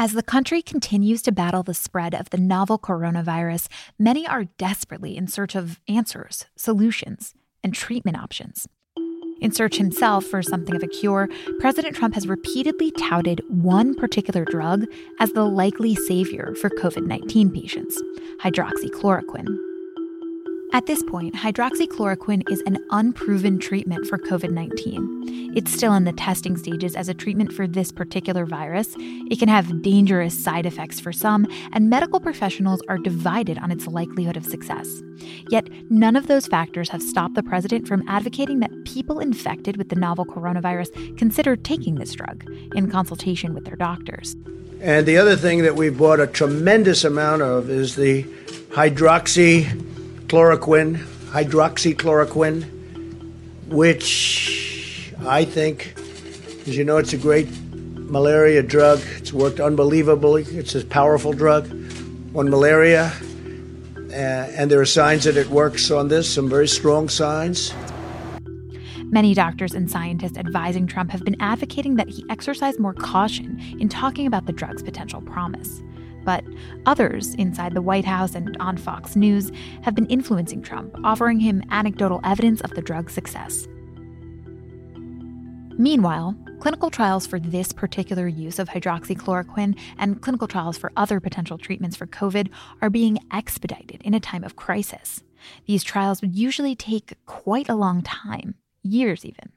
As the country continues to battle the spread of the novel coronavirus, many are desperately in search of answers, solutions, and treatment options. In search himself for something of a cure, President Trump has repeatedly touted one particular drug as the likely savior for COVID 19 patients hydroxychloroquine. At this point, hydroxychloroquine is an unproven treatment for COVID 19. It's still in the testing stages as a treatment for this particular virus. It can have dangerous side effects for some, and medical professionals are divided on its likelihood of success. Yet, none of those factors have stopped the president from advocating that people infected with the novel coronavirus consider taking this drug in consultation with their doctors. And the other thing that we've bought a tremendous amount of is the hydroxy chloroquine, hydroxychloroquine, which I think, as you know, it's a great malaria drug. It's worked unbelievably. It's a powerful drug on malaria. Uh, and there are signs that it works on this, some very strong signs. Many doctors and scientists advising Trump have been advocating that he exercise more caution in talking about the drug's potential promise. But others inside the White House and on Fox News have been influencing Trump, offering him anecdotal evidence of the drug's success. Meanwhile, clinical trials for this particular use of hydroxychloroquine and clinical trials for other potential treatments for COVID are being expedited in a time of crisis. These trials would usually take quite a long time, years even.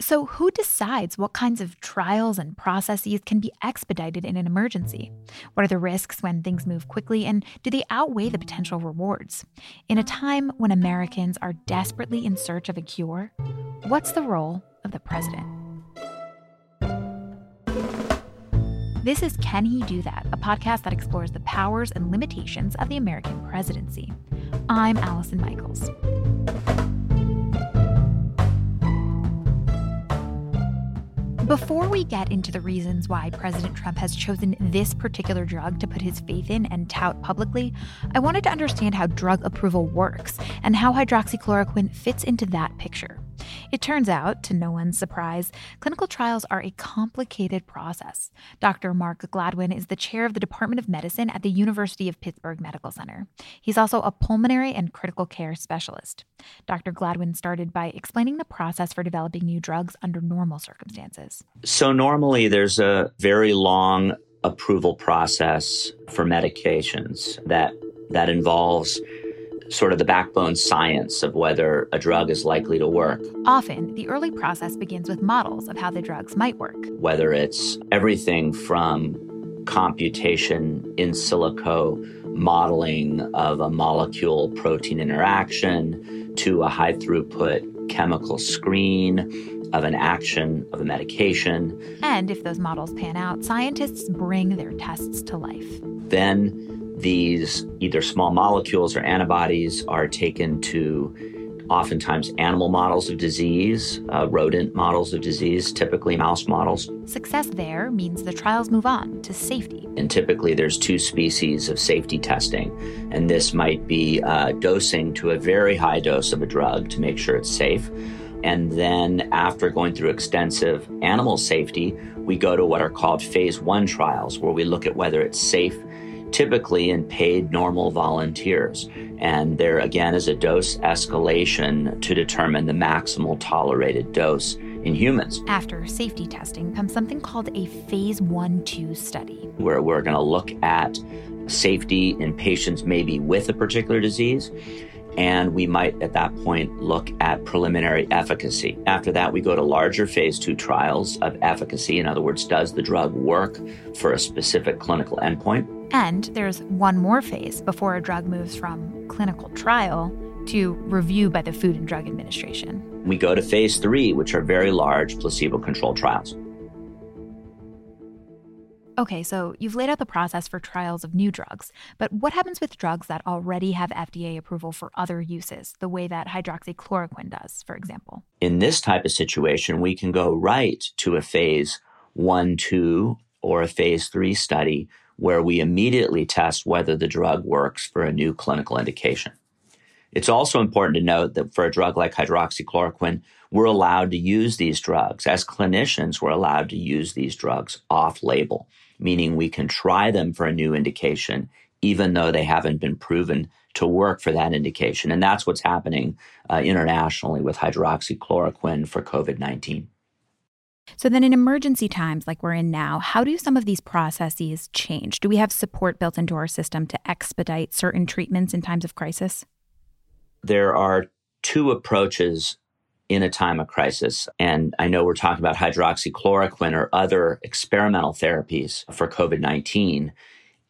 So, who decides what kinds of trials and processes can be expedited in an emergency? What are the risks when things move quickly, and do they outweigh the potential rewards? In a time when Americans are desperately in search of a cure, what's the role of the president? This is Can He Do That, a podcast that explores the powers and limitations of the American presidency. I'm Allison Michaels. Before we get into the reasons why President Trump has chosen this particular drug to put his faith in and tout publicly, I wanted to understand how drug approval works and how hydroxychloroquine fits into that picture. It turns out, to no one's surprise, clinical trials are a complicated process. Dr. Mark Gladwin is the chair of the Department of Medicine at the University of Pittsburgh Medical Center. He's also a pulmonary and critical care specialist. Dr. Gladwin started by explaining the process for developing new drugs under normal circumstances. So, normally there's a very long approval process for medications that that involves sort of the backbone science of whether a drug is likely to work. Often, the early process begins with models of how the drugs might work. Whether it's everything from computation in silico modeling of a molecule protein interaction to a high throughput chemical screen of an action of a medication. And if those models pan out, scientists bring their tests to life. Then these either small molecules or antibodies are taken to oftentimes animal models of disease, uh, rodent models of disease, typically mouse models. Success there means the trials move on to safety. And typically there's two species of safety testing. And this might be uh, dosing to a very high dose of a drug to make sure it's safe. And then after going through extensive animal safety, we go to what are called phase one trials, where we look at whether it's safe typically in paid normal volunteers. And there again is a dose escalation to determine the maximal tolerated dose in humans. After safety testing comes something called a phase 1 2 study, where we're going to look at safety in patients maybe with a particular disease and we might at that point look at preliminary efficacy. After that, we go to larger phase two trials of efficacy. In other words, does the drug work for a specific clinical endpoint? And there's one more phase before a drug moves from clinical trial to review by the Food and Drug Administration. We go to phase three, which are very large placebo controlled trials. Okay, so you've laid out the process for trials of new drugs, but what happens with drugs that already have FDA approval for other uses, the way that hydroxychloroquine does, for example? In this type of situation, we can go right to a phase one, two, or a phase three study where we immediately test whether the drug works for a new clinical indication. It's also important to note that for a drug like hydroxychloroquine, we're allowed to use these drugs. As clinicians, we're allowed to use these drugs off label, meaning we can try them for a new indication, even though they haven't been proven to work for that indication. And that's what's happening uh, internationally with hydroxychloroquine for COVID 19. So, then in emergency times like we're in now, how do some of these processes change? Do we have support built into our system to expedite certain treatments in times of crisis? There are two approaches in a time of crisis. And I know we're talking about hydroxychloroquine or other experimental therapies for COVID 19.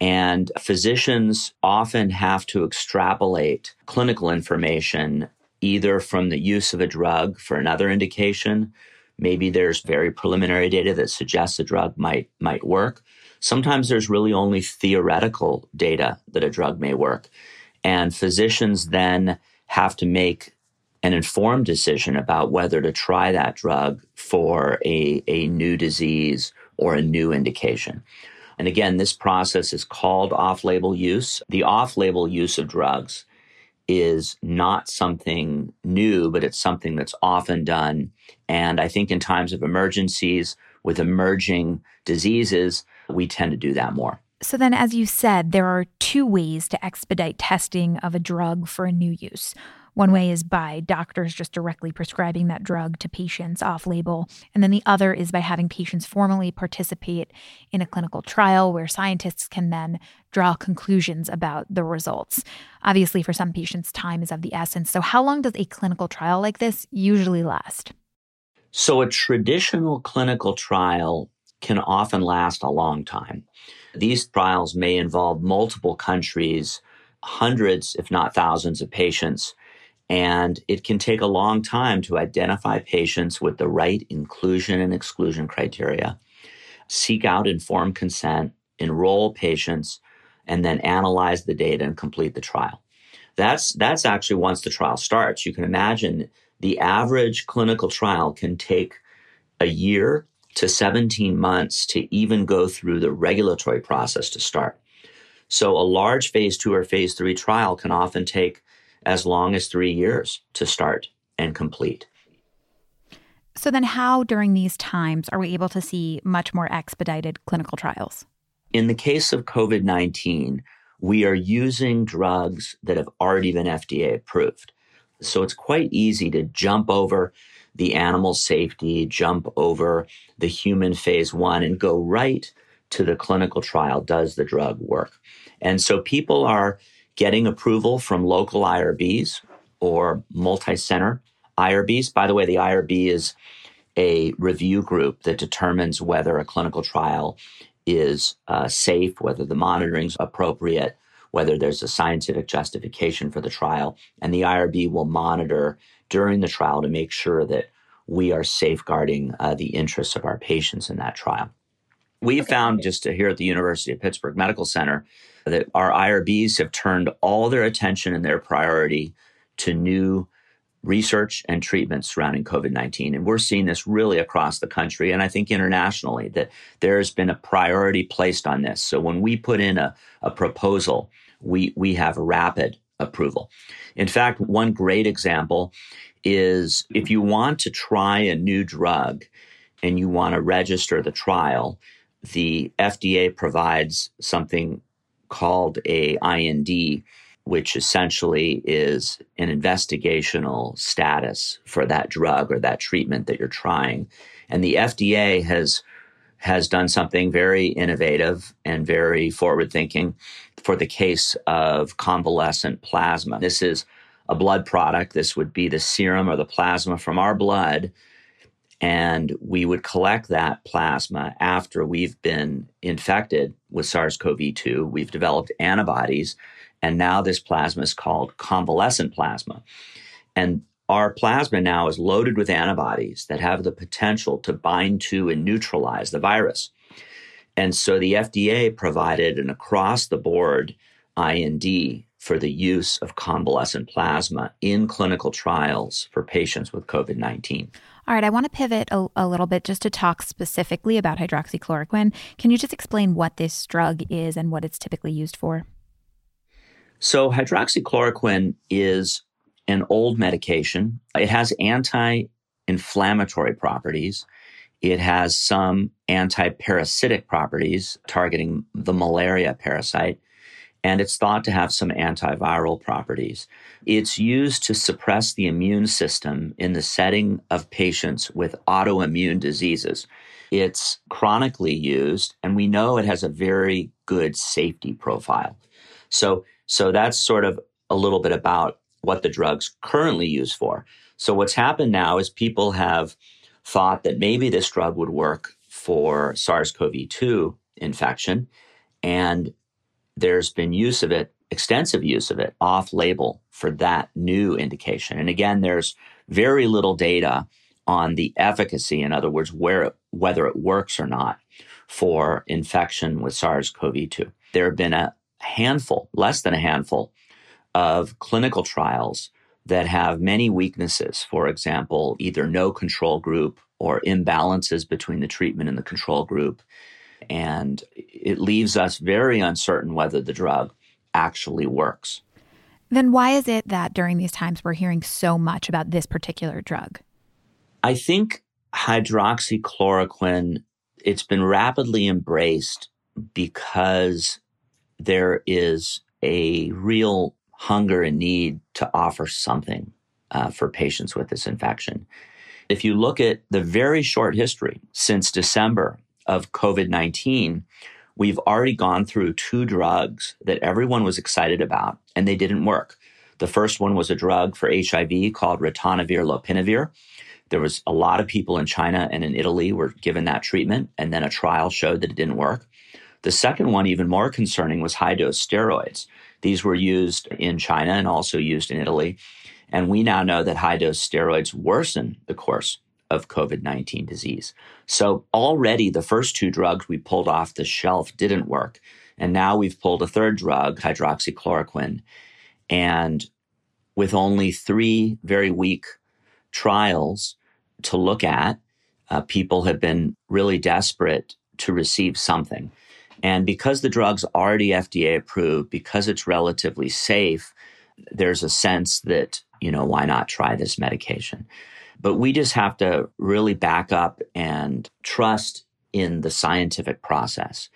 And physicians often have to extrapolate clinical information either from the use of a drug for another indication. Maybe there's very preliminary data that suggests a drug might, might work. Sometimes there's really only theoretical data that a drug may work. And physicians then have to make an informed decision about whether to try that drug for a, a new disease or a new indication. And again, this process is called off label use. The off label use of drugs is not something new, but it's something that's often done. And I think in times of emergencies with emerging diseases, we tend to do that more. So, then, as you said, there are two ways to expedite testing of a drug for a new use. One way is by doctors just directly prescribing that drug to patients off label. And then the other is by having patients formally participate in a clinical trial where scientists can then draw conclusions about the results. Obviously, for some patients, time is of the essence. So, how long does a clinical trial like this usually last? So, a traditional clinical trial can often last a long time. These trials may involve multiple countries, hundreds, if not thousands, of patients and it can take a long time to identify patients with the right inclusion and exclusion criteria, seek out informed consent, enroll patients, and then analyze the data and complete the trial. That's, that's actually once the trial starts. You can imagine the average clinical trial can take a year to 17 months to even go through the regulatory process to start. So a large phase two or phase three trial can often take as long as three years to start and complete. So, then how during these times are we able to see much more expedited clinical trials? In the case of COVID 19, we are using drugs that have already been FDA approved. So, it's quite easy to jump over the animal safety, jump over the human phase one, and go right to the clinical trial. Does the drug work? And so people are getting approval from local IRBs or multi center IRBs. By the way, the IRB is a review group that determines whether a clinical trial is uh, safe, whether the monitoring is appropriate, whether there's a scientific justification for the trial. And the IRB will monitor during the trial to make sure that we are safeguarding uh, the interests of our patients in that trial. We found just here at the University of Pittsburgh Medical Center that our IRBs have turned all their attention and their priority to new research and treatments surrounding COVID 19. And we're seeing this really across the country and I think internationally that there has been a priority placed on this. So when we put in a, a proposal, we, we have rapid approval. In fact, one great example is if you want to try a new drug and you want to register the trial, the FDA provides something called a IND, which essentially is an investigational status for that drug or that treatment that you're trying. And the FDA has has done something very innovative and very forward thinking for the case of convalescent plasma. This is a blood product. This would be the serum or the plasma from our blood and we would collect that plasma after we've been infected with SARS CoV 2. We've developed antibodies, and now this plasma is called convalescent plasma. And our plasma now is loaded with antibodies that have the potential to bind to and neutralize the virus. And so the FDA provided an across the board IND for the use of convalescent plasma in clinical trials for patients with COVID 19. All right, I want to pivot a, a, little bit just to talk specifically about hydroxychloroquine. Can you just explain what this drug is and what it's typically used for? So, hydroxychloroquine is an old medication. It has anti inflammatory properties. It has some anti parasitic properties targeting the malaria parasite, and it's thought to have some antiviral properties. It's used to suppress the immune system in the setting of patients with autoimmune diseases. It's chronically used, and we know it has a very good safety profile. So, so that's sort of a little bit about what the drug's currently used for. So what's happened now is people have thought that maybe this drug would work for SARS-CoV-2 infection and there's been use of it, extensive use of it off label for that new indication. And again, there's very little data on the efficacy, in other words, where it, whether it works or not for infection with SARS-CoV-2. There have been a handful, less than a handful of clinical trials that have many weaknesses. For example, either no control group or imbalances between the treatment and the control group. And it leaves us very uncertain whether the drug actually works. Then why is it that during these times we're hearing so much about this particular drug? I think hydroxychloroquine it's been rapidly embraced because there is a real hunger and need to offer something uh, for patients with this infection. If you look at the very short history since December of COVID 19, we've already gone through two drugs that everyone was excited about and they didn't work. The first one was a drug for HIV called ritonavir lopinavir. There was a lot of people in China and in Italy were given that treatment, and then a trial showed that it didn't work. The second one, even more concerning, was high dose steroids. These were used in China and also used in Italy. And we now know that high dose steroids worsen the course of COVID 19 disease. So already the first two drugs we pulled off the shelf didn't work. And now we've pulled a third drug, hydroxychloroquine. And with only three very weak trials to look at, uh, people have been really desperate to receive something. And because the drug's already FDA approved, because it's relatively safe, there's a sense that, you know, why not try this medication? But we just have to really back up and trust in the scientific process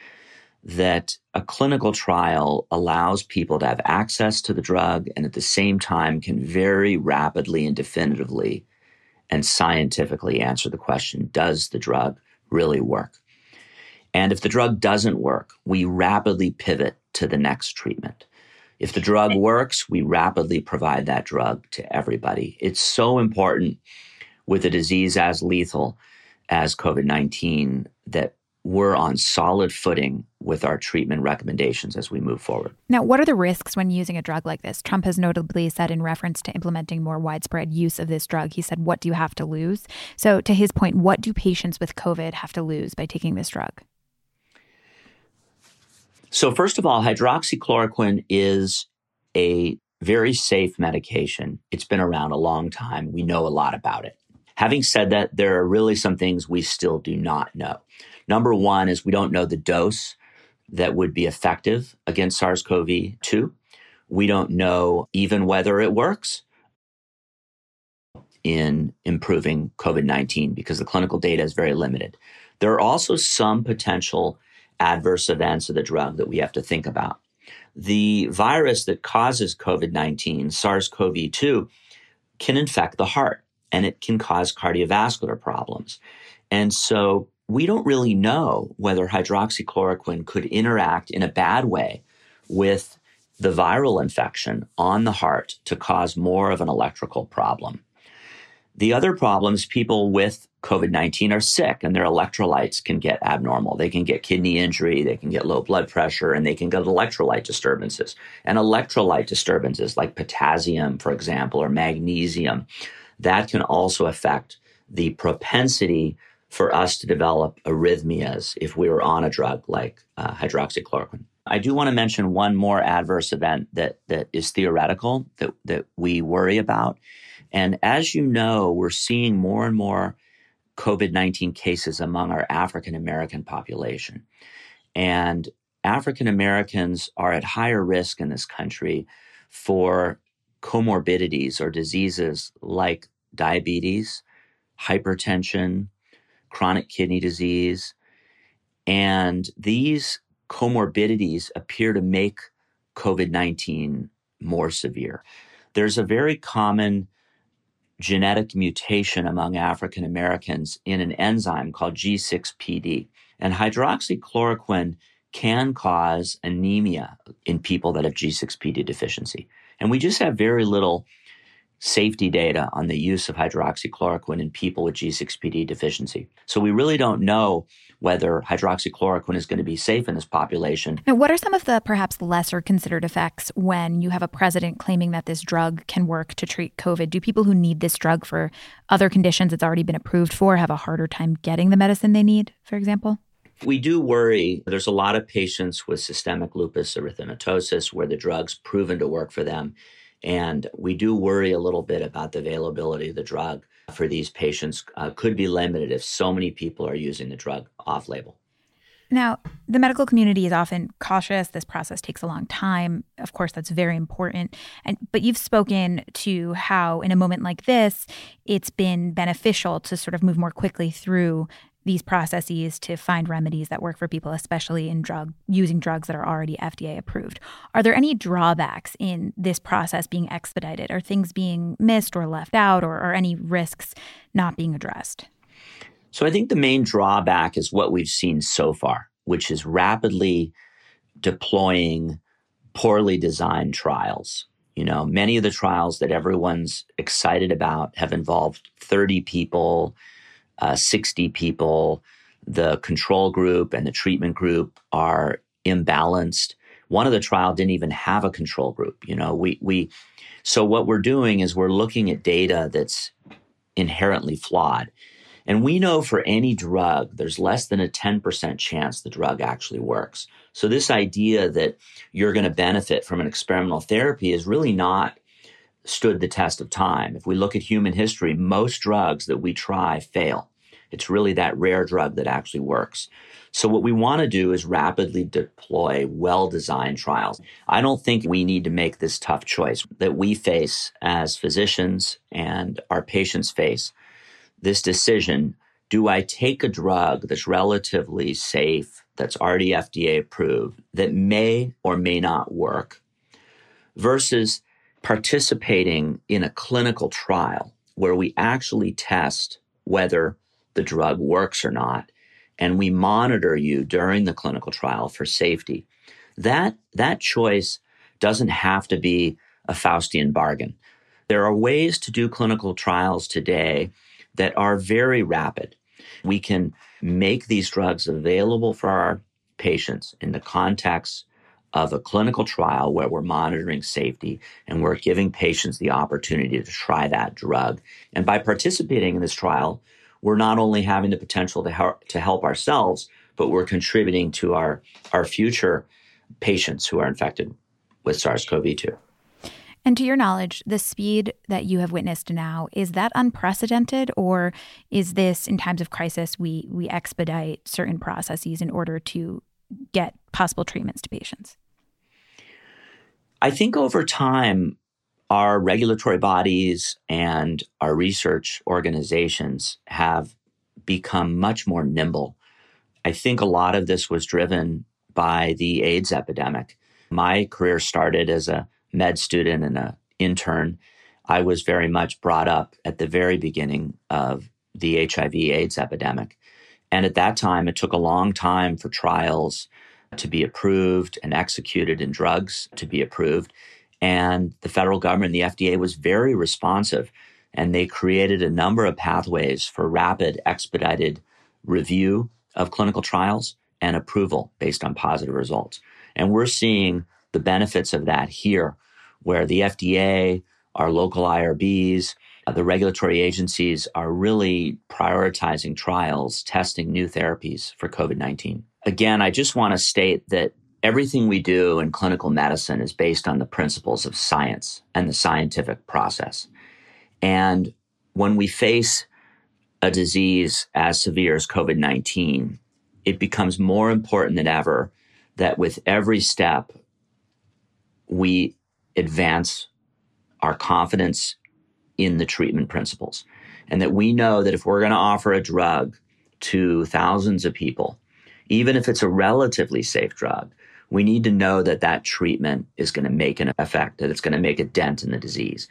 that a clinical trial allows people to have access to the drug and at the same time can very rapidly and definitively and scientifically answer the question does the drug really work? And if the drug doesn't work, we rapidly pivot to the next treatment. If the drug works, we rapidly provide that drug to everybody. It's so important with a disease as lethal as COVID 19 that we're on solid footing with our treatment recommendations as we move forward. Now, what are the risks when using a drug like this? Trump has notably said in reference to implementing more widespread use of this drug, he said, What do you have to lose? So, to his point, what do patients with COVID have to lose by taking this drug? So, first of all, hydroxychloroquine is a very safe medication. It's been around a long time. We know a lot about it. Having said that, there are really some things we still do not know. Number one is we don't know the dose that would be effective against SARS CoV 2. We don't know even whether it works in improving COVID 19 because the clinical data is very limited. There are also some potential adverse events of the drug that we have to think about. The virus that causes COVID 19, SARS CoV 2, can infect the heart and it can cause cardiovascular problems. And so we don't really know whether hydroxychloroquine could interact in a bad way with the viral infection on the heart to cause more of an electrical problem. The other problems people with COVID 19 are sick and their electrolytes can get abnormal. They can get kidney injury, they can get low blood pressure, and they can get electrolyte disturbances. And electrolyte disturbances like potassium, for example, or magnesium, that can also affect the propensity for us to develop arrhythmias if we were on a drug like uh, hydroxychloroquine. I do want to mention one more adverse event that that is theoretical that that we worry about. And as you know, we're seeing more and more COVID-19 cases among our African American population. And African Americans are at higher risk in this country for comorbidities or diseases like diabetes, hypertension, chronic kidney disease. And these comorbidities appear to make COVID 19 more severe. There's a very common genetic mutation among African Americans in an enzyme called G6PD. And hydroxychloroquine can cause anemia in people that have G6PD deficiency. And we just have very little safety data on the use of hydroxychloroquine in people with G6PD deficiency. So we really don't know whether hydroxychloroquine is going to be safe in this population. Now, what are some of the perhaps lesser considered effects when you have a president claiming that this drug can work to treat COVID? Do people who need this drug for other conditions it's already been approved for have a harder time getting the medicine they need, for example? We do worry. There's a lot of patients with systemic lupus erythematosus where the drug's proven to work for them. And we do worry a little bit about the availability of the drug for these patients uh, could be limited if so many people are using the drug off label. Now, the medical community is often cautious. This process takes a long time. Of course, that's very important. And but you've spoken to how in a moment like this, it's been beneficial to sort of move more quickly through these processes to find remedies that work for people, especially in drug using drugs that are already FDA approved. Are there any drawbacks in this process being expedited? Are things being missed or left out, or, or any risks not being addressed? So I think the main drawback is what we've seen so far, which is rapidly deploying poorly designed trials. You know, many of the trials that everyone's excited about have involved 30 people uh, 60 people. The control group and the treatment group are imbalanced. One of the trial didn't even have a control group. You know, we we so what we're doing is we're looking at data that's inherently flawed. And we know for any drug, there's less than a 10% chance the drug actually works. So this idea that you're going to benefit from an experimental therapy is really not stood the test of time. If we look at human history, most drugs that we try fail. It's really that rare drug that actually works. So what we want to do is rapidly deploy well-designed trials. I don't think we need to make this tough choice that we face as physicians and our patients face. This decision, do I take a drug that's relatively safe, that's already FDA approved, that may or may not work versus participating in a clinical trial where we actually test whether the drug works or not, and we monitor you during the clinical trial for safety. That, that choice doesn't have to be a Faustian bargain. There are ways to do clinical trials today that are very rapid. We can make these drugs available for our patients in the context of a clinical trial where we're monitoring safety and we're giving patients the opportunity to try that drug. And by participating in this trial, we're not only having the potential to help, to help ourselves, but we're contributing to our, our future patients who are infected with SARS-CoV-2. And to your knowledge, the speed that you have witnessed now, is that unprecedented or is this in times of crisis we we expedite certain processes in order to get possible treatments to patients? I think over time, our regulatory bodies and our research organizations have become much more nimble. I think a lot of this was driven by the AIDS epidemic. My career started as a med student and an intern. I was very much brought up at the very beginning of the HIV AIDS epidemic. And at that time, it took a long time for trials to be approved and executed and drugs to be approved. And the federal government, the FDA was very responsive and they created a number of pathways for rapid, expedited review of clinical trials and approval based on positive results. And we're seeing the benefits of that here, where the FDA, our local IRBs, Uh, the regulatory agencies are really prioritizing trials, testing new therapies for COVID 19. Again, I just want to state that everything we do in clinical medicine is based on the principles of science and the scientific process. And when we face a disease as severe as COVID 19, it becomes more important than ever that with every step, we advance our confidence in the treatment principles. And that we know that if we're going to offer a drug to thousands of people, even if it's a relatively safe drug, we need to know that that treatment is going to make an effect, that it's going to make a dent in the disease.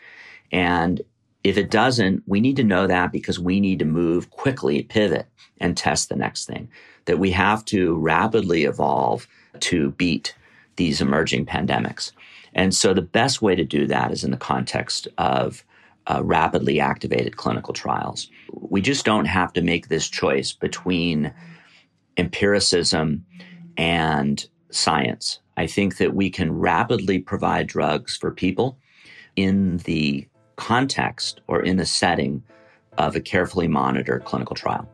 And if it doesn't, we need to know that because we need to move quickly, pivot, and test the next thing. That we have to rapidly evolve to beat these emerging pandemics. And so the best way to do that is in the context of uh, rapidly activated clinical trials. We just don't have to make this choice between empiricism and science. I think that we can rapidly provide drugs for people in the context or in the setting of a carefully monitored clinical trial.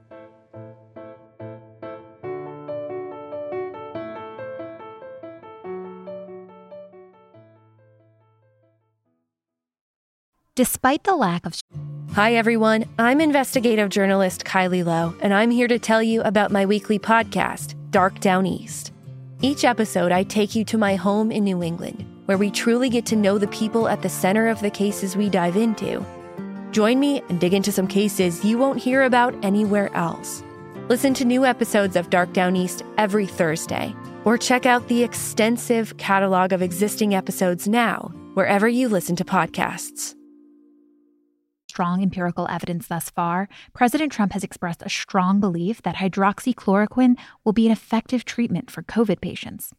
Despite the lack of. Hi, everyone. I'm investigative journalist Kylie Low, and I'm here to tell you about my weekly podcast, Dark Down East. Each episode, I take you to my home in New England where we truly get to know the people at the center of the cases we dive into. Join me and dig into some cases you won't hear about anywhere else. Listen to new episodes of Dark Down East every Thursday, or check out the extensive catalog of existing episodes now, wherever you listen to podcasts strong empirical evidence thus far, President Trump has expressed a strong belief that hydroxychloroquine will be an effective treatment for COVID patients.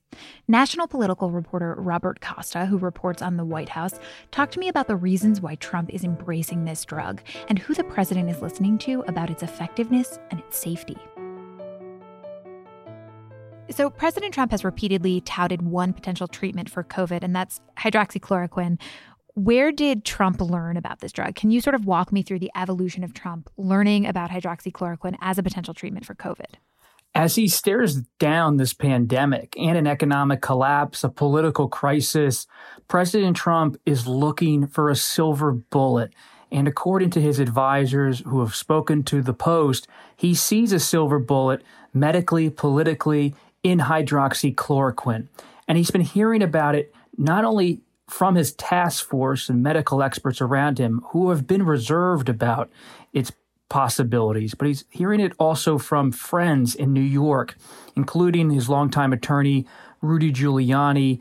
National political reporter Robert Costa, who reports on the White House, talked to me about the reasons why Trump is embracing this drug and who the president is listening to about its effectiveness and its safety. So, President Trump has repeatedly touted one potential treatment for COVID, and that's hydroxychloroquine, where did Trump learn about this drug? Can you sort of walk me through the evolution of Trump learning about hydroxychloroquine as a potential treatment for COVID? As he stares down this pandemic and an economic collapse, a political crisis, President Trump is looking for a silver bullet. And according to his advisors who have spoken to the Post, he sees a silver bullet medically, politically in hydroxychloroquine. And he's been hearing about it not only from his task force and medical experts around him who have been reserved about its possibilities, but he's hearing it also from friends in New York, including his longtime attorney, Rudy Giuliani.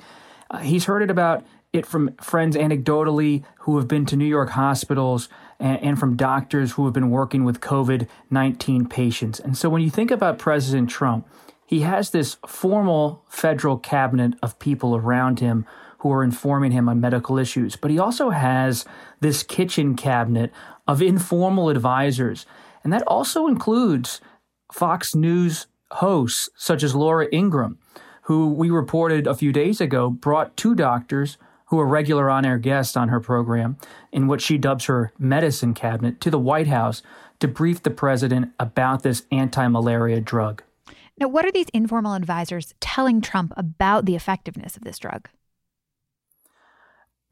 Uh, he's heard it about it from friends anecdotally who have been to New York hospitals and, and from doctors who have been working with COVID 19 patients. And so when you think about President Trump, he has this formal federal cabinet of people around him who are informing him on medical issues. But he also has this kitchen cabinet of informal advisors. And that also includes Fox News hosts such as Laura Ingraham, who we reported a few days ago brought two doctors who are regular on air guests on her program in what she dubs her medicine cabinet to the White House to brief the president about this anti malaria drug. Now, what are these informal advisors telling Trump about the effectiveness of this drug?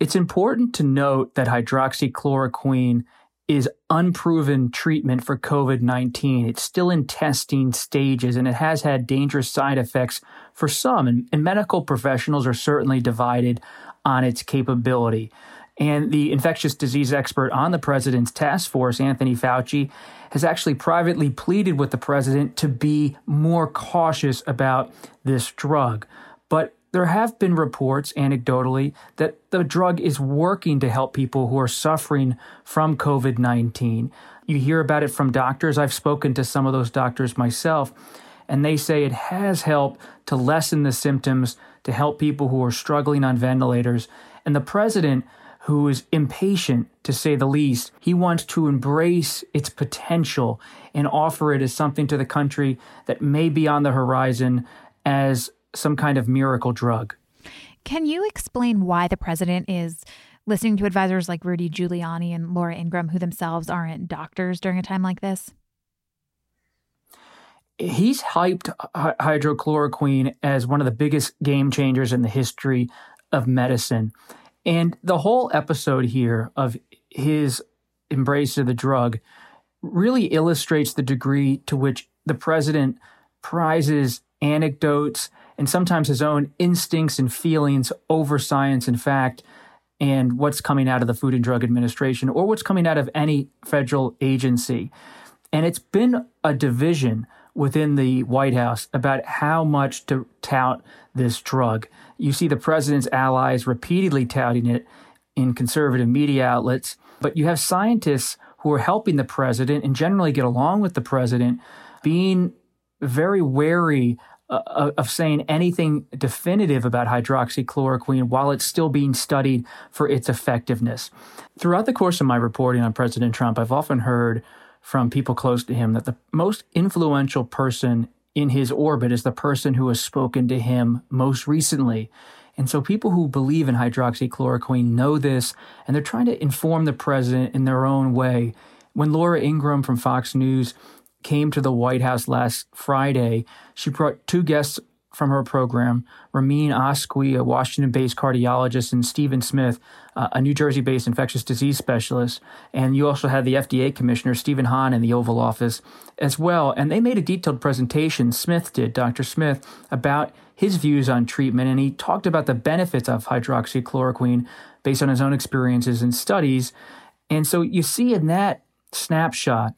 It's important to note that hydroxychloroquine is unproven treatment for COVID 19. It's still in testing stages and it has had dangerous side effects for some. And, and, medical professionals are certainly divided on its capability. And the infectious disease expert on the president's task force, Anthony Fauci, has actually privately pleaded with the president to be more cautious about this drug. But there have been reports, anecdotally, that the drug is working to help people who are suffering from COVID 19. You hear about it from doctors. I've spoken to some of those doctors myself, and they say it has helped to lessen the symptoms, to help people who are struggling on ventilators. And the president, who is impatient to say the least, he wants to embrace its potential and offer it as something to the country that may be on the horizon as some kind of miracle drug. Can you explain why the president is listening to advisors like Rudy Giuliani and Laura Ingraham, who themselves aren't doctors during a time like this? He's hyped hydrochloroquine as one of the biggest game changers in the history of medicine. And the whole episode here of his embrace of the drug really illustrates the degree to which the president prizes anecdotes and sometimes his own instincts and feelings over science and fact and what's coming out of the Food and Drug Administration or what's coming out of any federal agency. And it's been a division within the White House about how much to tout this drug. You see the president's allies repeatedly touting it in conservative media outlets, but you have scientists who are helping the president and generally get along with the president being very wary uh, of saying anything definitive about hydroxychloroquine while it's still being studied for its effectiveness. Throughout the course of my reporting on President Trump, I've often heard from people close to him that the most influential person in his orbit is the person who has spoken to him most recently. And so people who believe in hydroxychloroquine know this, and they're trying to inform the president in their own way. When Laura Ingraham from Fox News came to the White House last Friday, she brought two guests from her program Ramin Oskoui, a Washington based cardiologist, and Stephen Smith, uh, a New Jersey based infectious disease specialist. And you also had the FDA commissioner, Stephen Hahn, in the Oval Office as well. And they made a detailed presentation, Smith did, Dr. Smith, about his views on treatment. And he talked about the benefits of hydroxychloroquine based on his own experiences and studies. And so you see in that snapshot,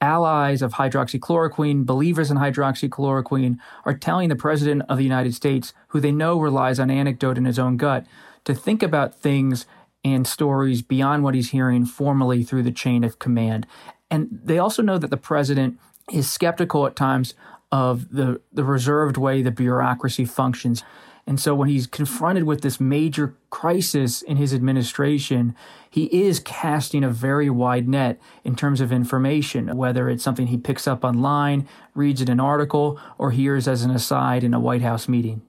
allies of hydroxychloroquine, believers in hydroxychloroquine, are telling the President of the United States, who they know relies on anecdote in his own gut, to think about things and stories beyond what he's hearing formally through the chain of command. And they also know that the President is skeptical at times of the, the reserved way the bureaucracy functions. And so when he's confronted with this major crisis in his administration, he is casting a very wide net in terms of information, whether it's something he picks up online, reads in an article, or hears as an aside in a White House meeting.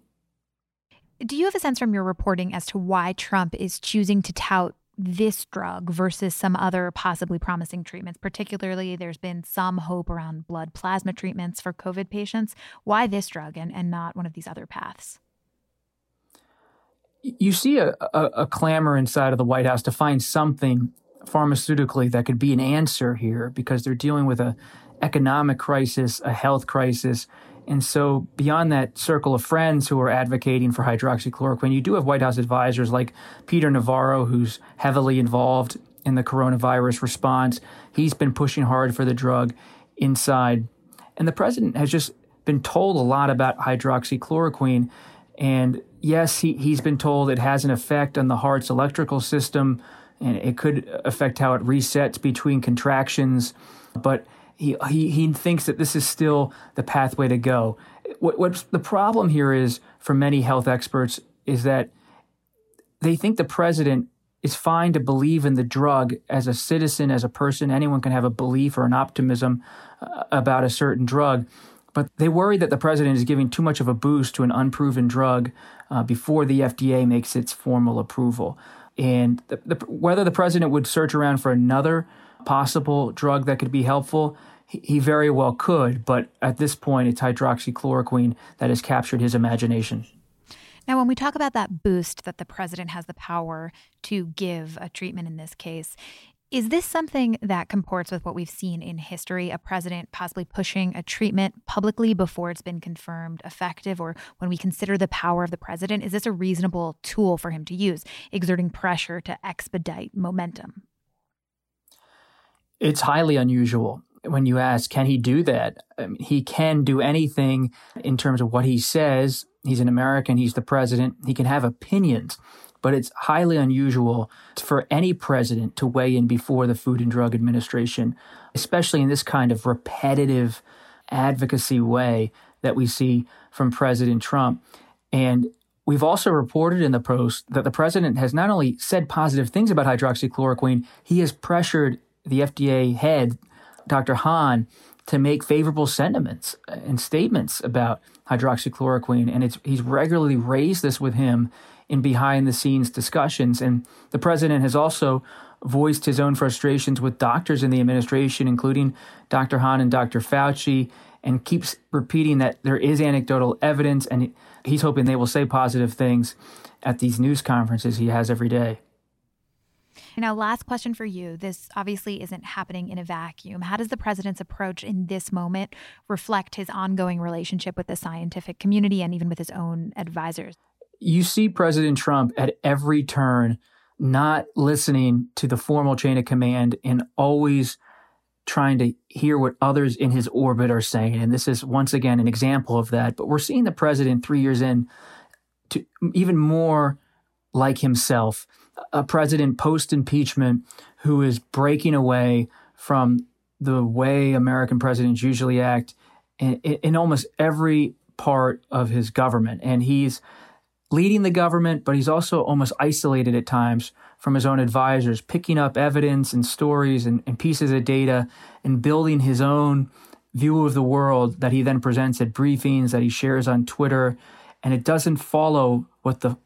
Do you have a sense from your reporting as to why Trump is choosing to tout this drug versus some other possibly promising treatments? Particularly, there's been some hope around blood plasma treatments for COVID patients. Why this drug and, and not one of these other paths? You see a, a, a, clamor inside of the White House to find something pharmaceutically that could be an answer here because they're dealing with a economic crisis, a health crisis. And so beyond that circle of friends who are advocating for hydroxychloroquine, you do have White House advisors like Peter Navarro, who's heavily involved in the coronavirus response. He's been pushing hard for the drug inside. And the president has just been told a lot about hydroxychloroquine. And yes, he, he's been told it has an effect on the heart's electrical system and it could affect how it resets between contractions, but he, he, he thinks that this is still the pathway to go. What, what's the problem here is for many health experts is that they think the president is fine to believe in the drug as a citizen, as a person. Anyone can have a belief or an optimism uh, about a certain drug. But they worry that the president is giving too much of a boost to an unproven drug uh, before the FDA makes its formal approval. And the, the, whether the president would search around for another possible drug that could be helpful, he, he very well could. But at this point, it's hydroxychloroquine that has captured his imagination. Now, when we talk about that boost that the president has the power to give a treatment in this case, is this something that comports with what we've seen in history? A president possibly pushing a treatment publicly before it's been confirmed effective? Or when we consider the power of the president, is this a reasonable tool for him to use, exerting pressure to expedite momentum? It's highly unusual. When you ask, can he do that? I mean, he can do anything in terms of what he says. He's an American, he's the president, he can have opinions but it's highly unusual for any president to weigh in before the Food and Drug Administration, especially in this kind of repetitive advocacy way that we see from President Trump. And we've also reported in the Post that the president has not only said positive things about hydroxychloroquine, he has pressured the FDA head, Dr. Hahn, to make favorable sentiments and statements about hydroxychloroquine. And he's regularly raised this with him in behind the scenes discussions. And the president has also voiced his own frustrations with doctors in the administration, including Dr. Hahn and Dr. Fauci, and keeps repeating that there is anecdotal evidence and he's hoping they will say positive things at these news conferences he has every day. Now, last question for you. This obviously isn't happening in a vacuum. How does the president's approach in this moment reflect his ongoing relationship with the scientific community and even with his own advisors? You see President Trump at every turn not listening to the formal chain of command and always trying to hear what others in his orbit are saying. And this is once again an example of that. But we're seeing the president three years in to even more like himself, a president post impeachment who is breaking away from the way American presidents usually act in, in almost every part of his government. And he's leading the government, but he's also almost isolated at times from his own advisors, picking up evidence and stories and, and, pieces of data and building his own view of the world that he then presents at briefings that he shares on Twitter. And it doesn't follow what the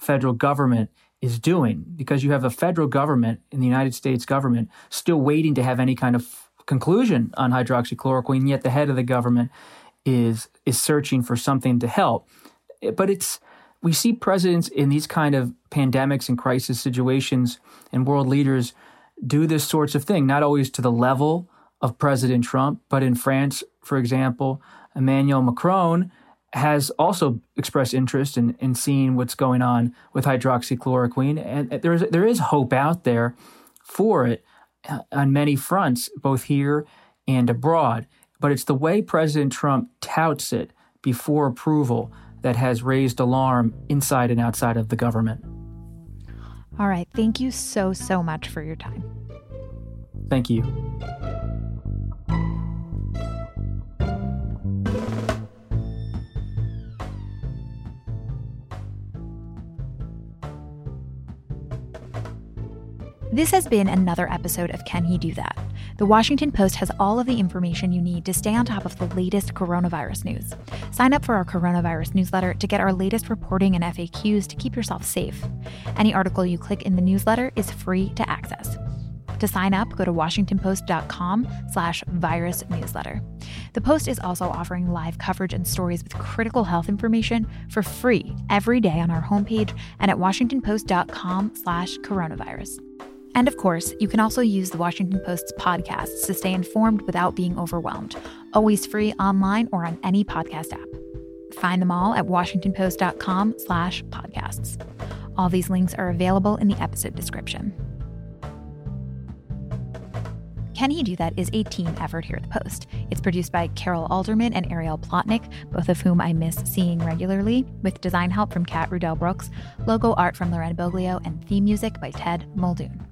federal government is doing because you have a federal government in the United States government still waiting to have any kind of conclusion on hydroxychloroquine, yet the head of the government is is searching for something to help. But it's we see presidents in these kind of pandemics and crisis situations and world leaders do this sorts of thing, not always to the level of President Trump, but in France, for example, Emmanuel Macron has also expressed interest in, in seeing what's going on with hydroxychloroquine. And there is, there is hope out there for it uh, on many fronts, both here and abroad. But it's the way President Trump touts it before approval that has raised alarm inside and outside of the government. All right. Thank you so, so much for your time. Thank you. This has been another episode of Can He Do That? The Washington Post has all of the information you need to stay on top of the latest coronavirus news. Sign up for our coronavirus newsletter to get our latest reporting and FAQs to keep yourself safe. Any article you click in the newsletter is free to access. To sign up, go to washingtonpost.com slash virus newsletter. The Post is also offering live coverage and stories with critical health information for free every day on our homepage and at washingtonpost.com slash coronavirus. And of course, you can also use the Washington Post's podcasts to stay informed without being overwhelmed, always free online or on any podcast app. Find them all at washingtonpost.com slash podcasts. All these links are available in the episode description. Can He Do That is a team effort here at the Post. It's produced by Carol Alderman and Ariel Plotnick, both of whom I miss seeing regularly, with design help from Kat Rudell Brooks, logo art from Loren Boglio, and theme music by Ted Muldoon.